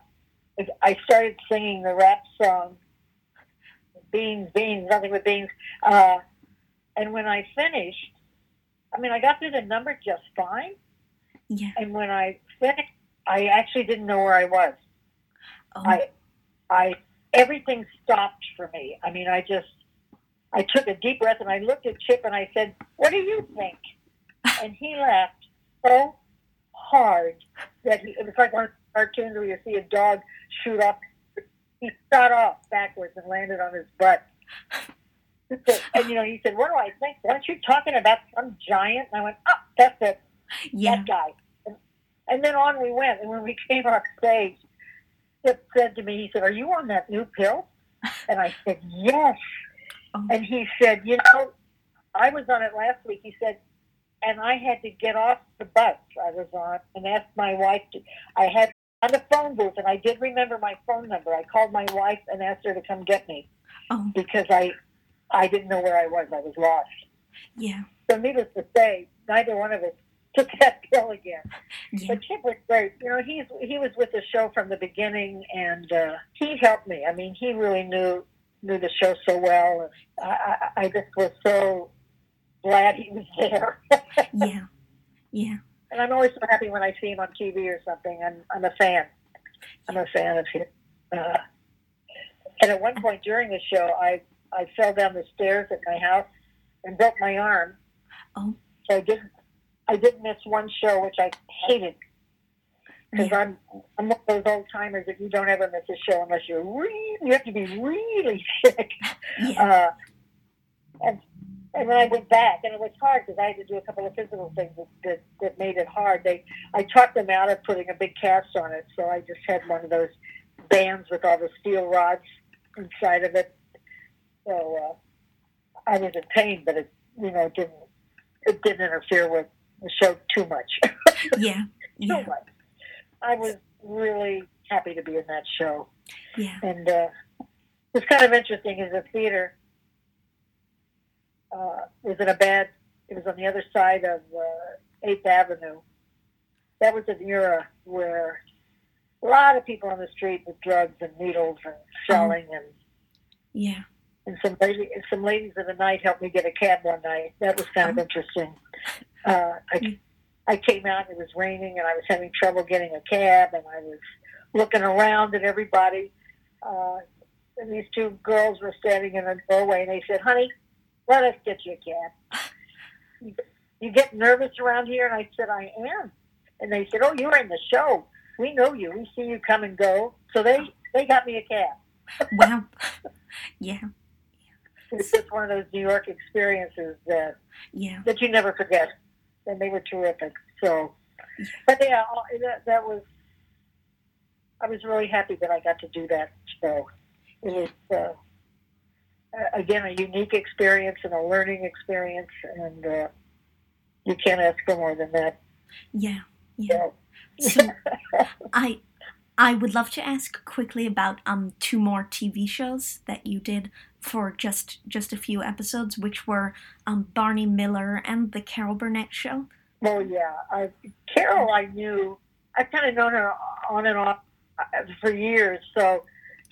I started singing the rap song, Beans, Beans, nothing but beans. Uh, and when I finished, I mean, I got through the number just fine. Yeah. And when I finished, I actually didn't know where I was. Oh. I, I, everything stopped for me. I mean, I just, I took a deep breath and I looked at Chip and I said, "What do you think?" And he laughed so hard that he, it was like one of the cartoons where you see a dog shoot up. He shot off backwards and landed on his butt. And you know, he said, "What do I think? Aren't you talking about some giant?" And I went, "Oh, that's it." yeah. that guy. And, and then on we went. And when we came off stage, Chip said to me, he said, Are you on that new pill? And I said, Yes. Oh. And he said, You know, I was on it last week. He said, and I had to get off the bus I was on and ask my wife to, I had on the phone booth and I did remember my phone number. I called my wife and asked her to come get me Oh. because I, I didn't know where I was. I was lost. Yeah. So needless to say, neither one of us took that pill again. Yeah. But Chip was great. You know, he's he was with the show from the beginning, and uh, he helped me. I mean, he really knew knew the show so well, and I, I, I just was so glad he was there. Yeah. Yeah. And I'm always so happy when I see him on TV or something. I'm I'm a fan. I'm a fan of him. Uh, and at one point during the show, I I fell down the stairs at my house and broke my arm. Oh. So I didn't I did miss one show, which I hated because Yeah. I'm I'm one of those old timers that you don't ever miss a show unless you're really you have to be really sick. Yeah. Uh, and and then I went back, and it was hard because I had to do a couple of physical things that, that that made it hard. They I talked them out of putting a big cast on it, so I just had one of those bands with all the steel rods inside of it. So uh, I was in pain, but it you know didn't it didn't interfere with the show too much. Yeah. too Yeah. much. I was really happy to be in that show. Yeah. And uh, it's kind of interesting is a theater uh, was in a bad, it was on the other side of uh, 8th Avenue. That was an era where a lot of people on the street with drugs and needles and selling and Yeah. and some lady, some ladies in the night helped me get a cab one night. That was kind of interesting. Uh, I, I came out, it was raining, and I was having trouble getting a cab, and I was looking around at everybody. Uh, and these two girls were standing in the doorway, and they said, "Honey, let us get you a cab." You, get nervous around here, and I said, "I am." And they said, "Oh, you're in the show. We know you. We see you come and go." So they they got me a cab. Wow. Yeah. It's just one of those New York experiences that Yeah. that you never forget. And they were terrific. So, but yeah, all- that, that was. I was really happy that I got to do that show. It was uh, again a unique experience and a learning experience, and uh, you can't ask for more than that. Yeah. Yeah. So, So I I would love to ask quickly about um two more TV shows that you did for just just a few episodes, which were um Barney Miller and the Carol Burnett Show. well, yeah, I, Carol, I knew. I've kind of known her on and off uh, for years. So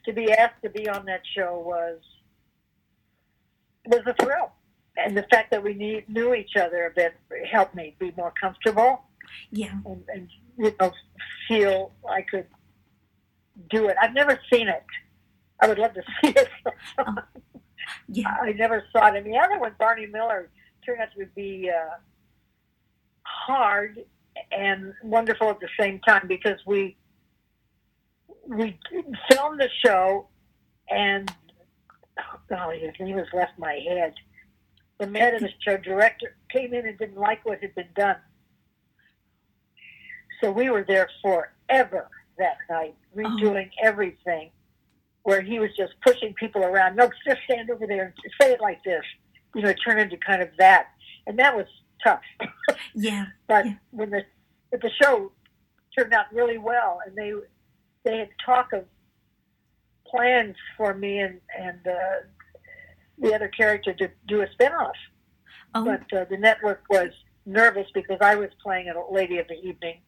to be asked to be on that show was was a thrill, and the fact that we need, knew each other a bit helped me be more comfortable Yeah. and, and you know feel I could do it. I've never seen it. I would love to see it. Yeah. I never saw it. And the other one, Barney Miller, turned out to be uh, hard and wonderful at the same time because we we filmed the show and oh, his name has left my head. The man of the show director came in and didn't like what had been done. So we were there forever that night, redoing everything, where he was just pushing people around. No, just stand over there and say it like this. You know, turn into kind of that. And that was tough. Yeah. but Yeah. when the but the show turned out really well, and they they had talk of plans for me and and uh, the other character to do a spinoff, Oh, but uh, the network was nervous because I was playing a lady of the evening.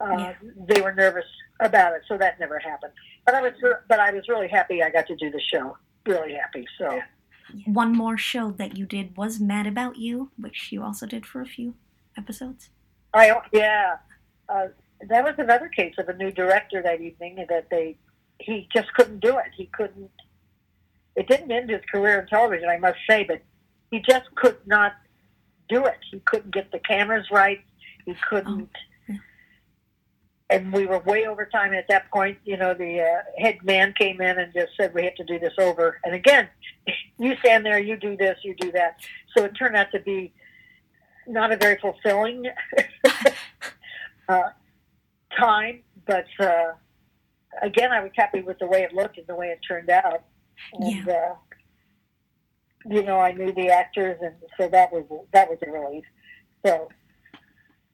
Uh, Yeah. They were nervous about it, so that never happened. But I was but I was really happy I got to do the show. Really happy. So one more show that you did was Mad About You, which you also did for a few episodes. I yeah, uh, that was another case of a new director that evening that they he just couldn't do it. He couldn't. It didn't end his career in television, I must say, but he just could not do it. He couldn't get the cameras right. He couldn't. yeah. And we were way over time. At that point, you know, the uh, head man came in and just said, "We have to do this over." And again, you stand there, you do this, you do that. So it turned out to be not a very fulfilling uh, time, but uh, again, I was happy with the way it looked and the way it turned out. And uh, you know, I knew the actors, and so that was that was a relief. So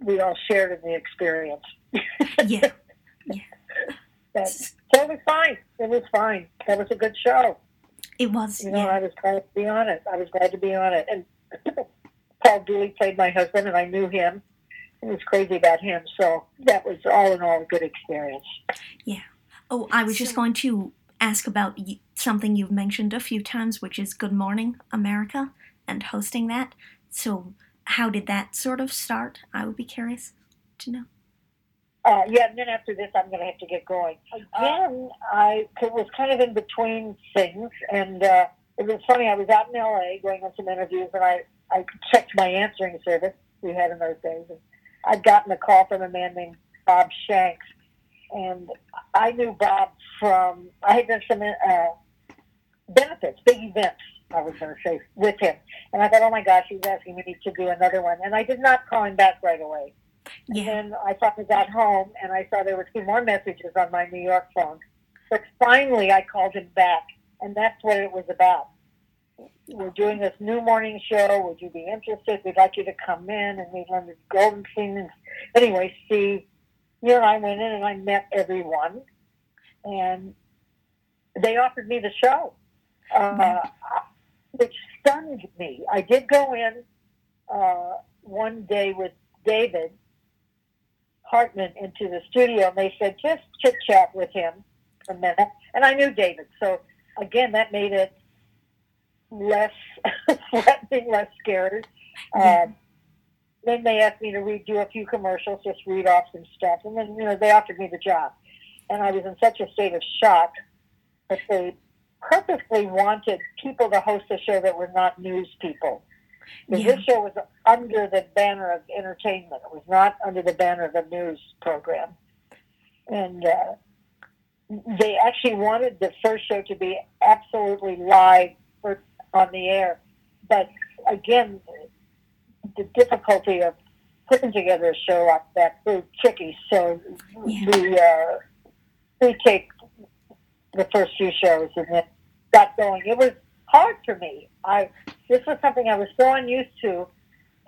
we all shared in the experience. Yeah. Yeah. But, so it was fine. It was fine. That was a good show. It was. You know, yeah. I was glad to be on it. I was glad to be on it. And Paul Dooley played my husband, and I knew him. I was crazy about him. So that was all in all a good experience. Yeah. Oh, I was just going to ask about something you've mentioned a few times, which is Good Morning America and hosting that. So, how did that sort of start? I would be curious to know. Uh, yeah, and then after this, I'm going to have to get going. Again, I it was kind of in between things, and uh, it was funny. I was out in L.A. going on some interviews, and I I checked my answering service we had in those days, and I'd gotten a call from a man named Bob Shanks, and I knew Bob from I had done some uh, benefits, big events. I was going to say with him, and I thought, oh my gosh, he's asking me to do another one, and I did not call him back right away. And Yeah. then I finally got home and I saw there were two more messages on my New York phone. But finally I called him back and that's what it was about. We're doing this new morning show. Would you be interested? We'd like you to come in and we'd learn the golden scene. And anyway, see, you and I went in and I met everyone and they offered me the show, uh, which stunned me. I did go in uh, one day with David Hartman into the studio, and they said just chit chat with him a minute. And I knew David, so again, that made it less threatening, less scary. Um, then they asked me to read, do a few commercials, just read off some stuff, and then you know they offered me the job, and I was in such a state of shock that they purposely wanted people to host a show that were not news people. Because Yeah. this show was under the banner of entertainment. It was not under the banner of a news program. And uh, they actually wanted the first show to be absolutely live for, on the air. But again, the difficulty of putting together a show like that proved tricky. So Yeah. we uh, we take the first few shows and then got going. It was hard for me. I this was something I was so unused to,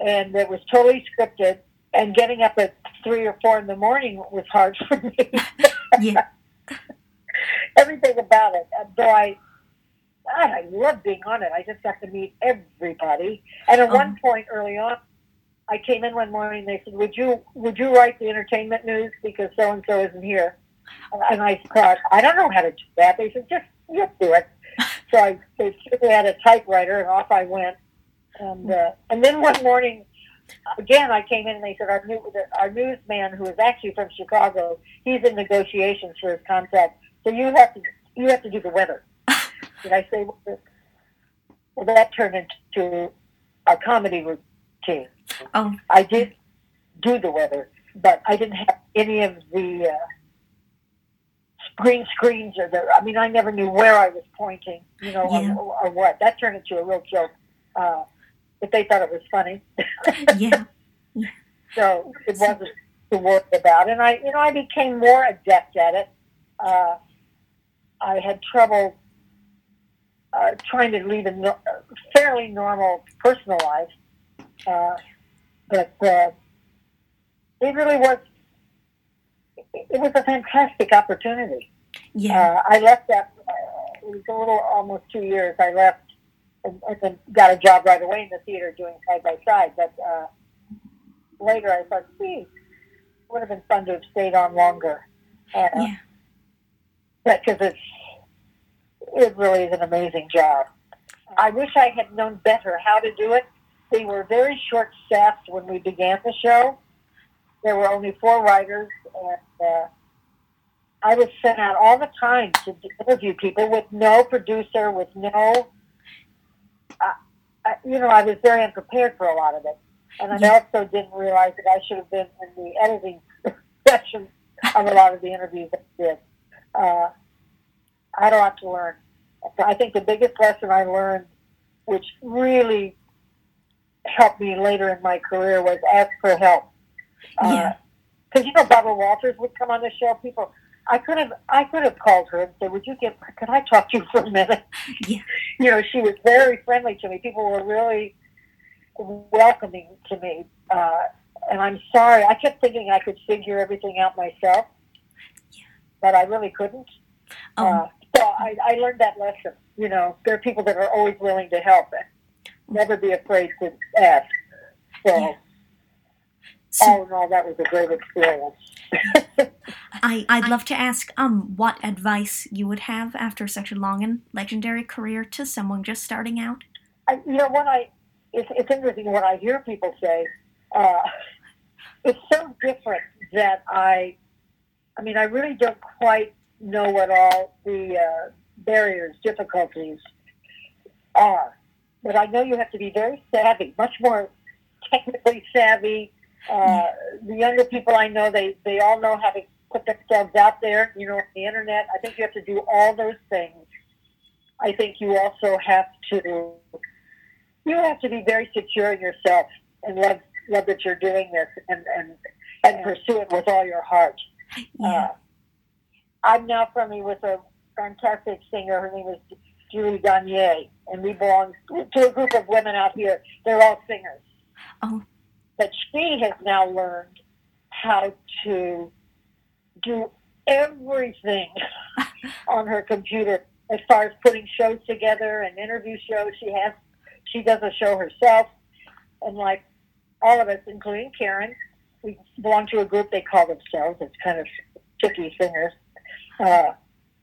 and it was totally scripted. And getting up at three or four in the morning was hard for me. Yeah. Everything about it. Though I, God, I love being on it. I just got to meet everybody. And at Oh. one point early on, I came in one morning. They said, "Would you would you write the entertainment news because so and so isn't here?" And- I thought, I don't know how to do that. They said, "Just you do it." So I they they had a typewriter, and off I went. And uh, and then one morning, again, I came in and they said our new our newsman, who is actually from Chicago, he's in negotiations for his contract. So you have to you have to do the weather. Did I say? Well, that turned into a comedy routine. Oh, I did do the weather, but I didn't have any of the uh, green screens or the. I mean, I never knew where I was pointing, you know, Yeah. or, or what. That turned into a real joke. Uh, but they thought it was funny, yeah. so it wasn't to worry about. And I, you know, I became more adept at it. Uh, I had trouble uh, trying to lead a no- fairly normal personal life, uh, but uh, it really was. It was a fantastic opportunity. Yeah. Uh, I left that. Uh, it was a little almost two years. I left and, and then got a job right away in the theater doing side by side. But uh, later, I thought, gee, it would have been fun to have stayed on longer. Yeah. because it's it really is an amazing job. I wish I had known better how to do it. They were very short staffed when we began the show. There were only four writers, and uh, I was sent out all the time to interview people with no producer, with no. Uh, uh, you know, I was very unprepared for a lot of it, and I Yeah. also didn't realize that I should have been in the editing section of a lot of the interviews I did. Uh, I had a lot to learn. I think the biggest lesson I learned, which really helped me later in my career, was ask for help. Yeah. Because you know, Barbara Walters would come on the show. People, I could have, I could have called her and said, "Would you get? Could I talk to you for a minute?" Yeah. You know, she was very friendly to me. People were really welcoming to me. Uh, and I'm sorry, I kept thinking I could figure everything out myself, but I really couldn't. Oh, Uh, so I, I learned that lesson. You know, there are people that are always willing to help. And never be afraid to ask. So, Yeah. so all in all, that was a great experience. I, I'd love to ask um what advice you would have after such a long and legendary career to someone just starting out. I, you know, when I, it's, it's interesting when I hear people say, uh, it's so different that I, I mean, I really don't quite know what all the uh, barriers, difficulties are. But I know you have to be very savvy, much more technically savvy. Uh, the younger people I know, they, they all know how to put themselves out there, you know, on the internet. I think you have to do all those things. I think you also have to you have to be very secure in yourself and love love that you're doing this and and, and pursue it with all your heart. Yeah. Uh, I'm now friendly with a fantastic singer. Her name is Julie Gagne, and we belong to a group of women out here. They're all singers. Oh. But she has now learned how to do everything on her computer as far as putting shows together and interview shows. She has she does a show herself, and like all of us, including Karen, we belong to a group they call themselves. It's kind of tricky singers. Uh,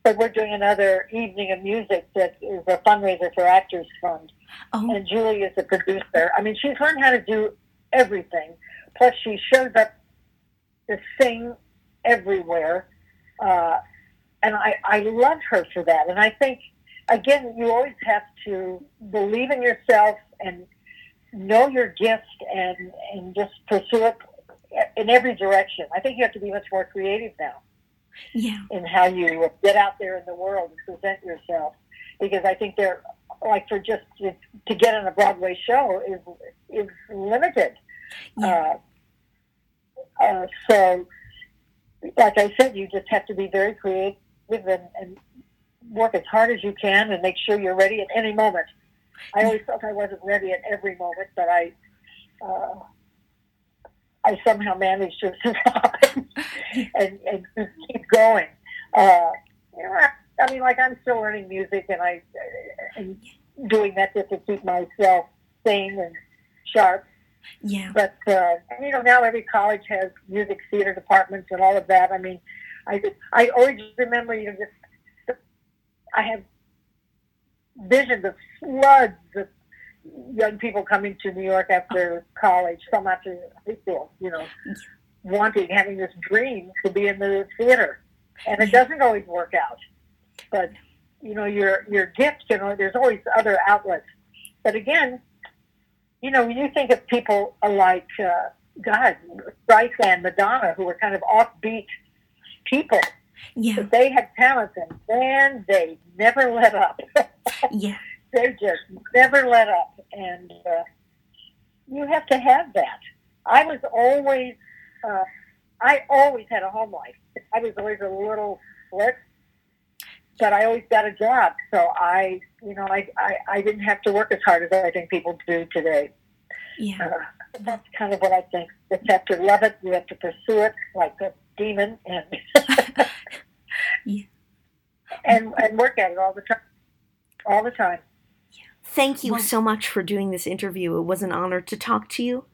but we're doing another evening of music that is a fundraiser for Actors Fund, Oh, and Julie is the producer. I mean, she's learned how to do everything. Plus, she shows up to sing everywhere, uh, and I, I love her for that. And I think, again, you always have to believe in yourself and know your gift and and just pursue it in every direction. I think you have to be much more creative now yeah. in how you get out there in the world and present yourself. Because I think they're like for just to, to get on a Broadway show is is limited. Yeah. Uh, uh, so, like I said, you just have to be very creative and, and work as hard as you can and make sure you're ready at any moment. I always felt I wasn't ready at every moment, but I uh, I somehow managed to survive and, and keep going. Uh, you know, I mean, like I'm still learning music, and I and doing that just to keep myself sane and sharp. Yeah. But uh, you know, now every college has music theater departments and all of that. I mean, I I always remember, you know, just I have visions of floods of young people coming to New York after college, some after high school, you know, wanting, having this dream to be in the theater, and it doesn't always work out. But you know, your your gift, you know, there's always other outlets. But again, you know, when you think of people like, uh, God, Streisand, Madonna, who were kind of offbeat people, Yeah. but they had talent and man, they never let up. Yeah. they just never let up. And uh, you have to have that. I was always, uh, I always had a home life. I was always a little split, but I always got a job. So I, you know, I, I, I didn't have to work as hard as I think people do today. Yeah. Uh, that's kind of what I think. You have to love it. You have to pursue it like a demon and Yeah. and and work at it all the time. All the time. Thank you Well- so much for doing this interview. It was an honor to talk to you.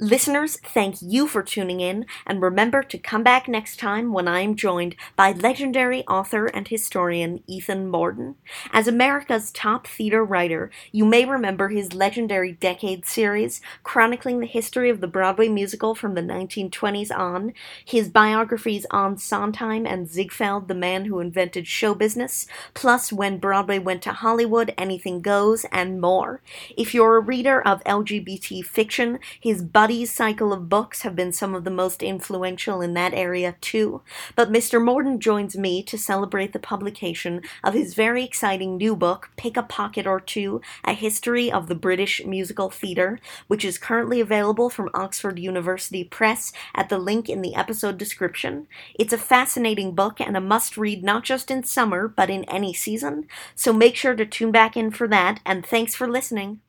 Listeners, thank you for tuning in, and remember to come back next time when I am joined by legendary author and historian Ethan Mordden. As America's top theater writer, you may remember his legendary Decade series, chronicling the history of the Broadway musical from the 1920s on, his biographies on Sondheim and Ziegfeld, the man who invented show business, plus When Broadway Went to Hollywood, Anything Goes, and more. If you're a reader of LGBT fiction, his Buddies cycle of books have been some of the most influential in that area too. But Mr. Mordden joins me to celebrate the publication of his very exciting new book, Pick a Pocket or Two A History of the British Musical Theatre, which is currently available from Oxford University Press at the link in the episode description. It's a fascinating book and a must read not just in summer, but in any season. So make sure to tune back in for that, and thanks for listening.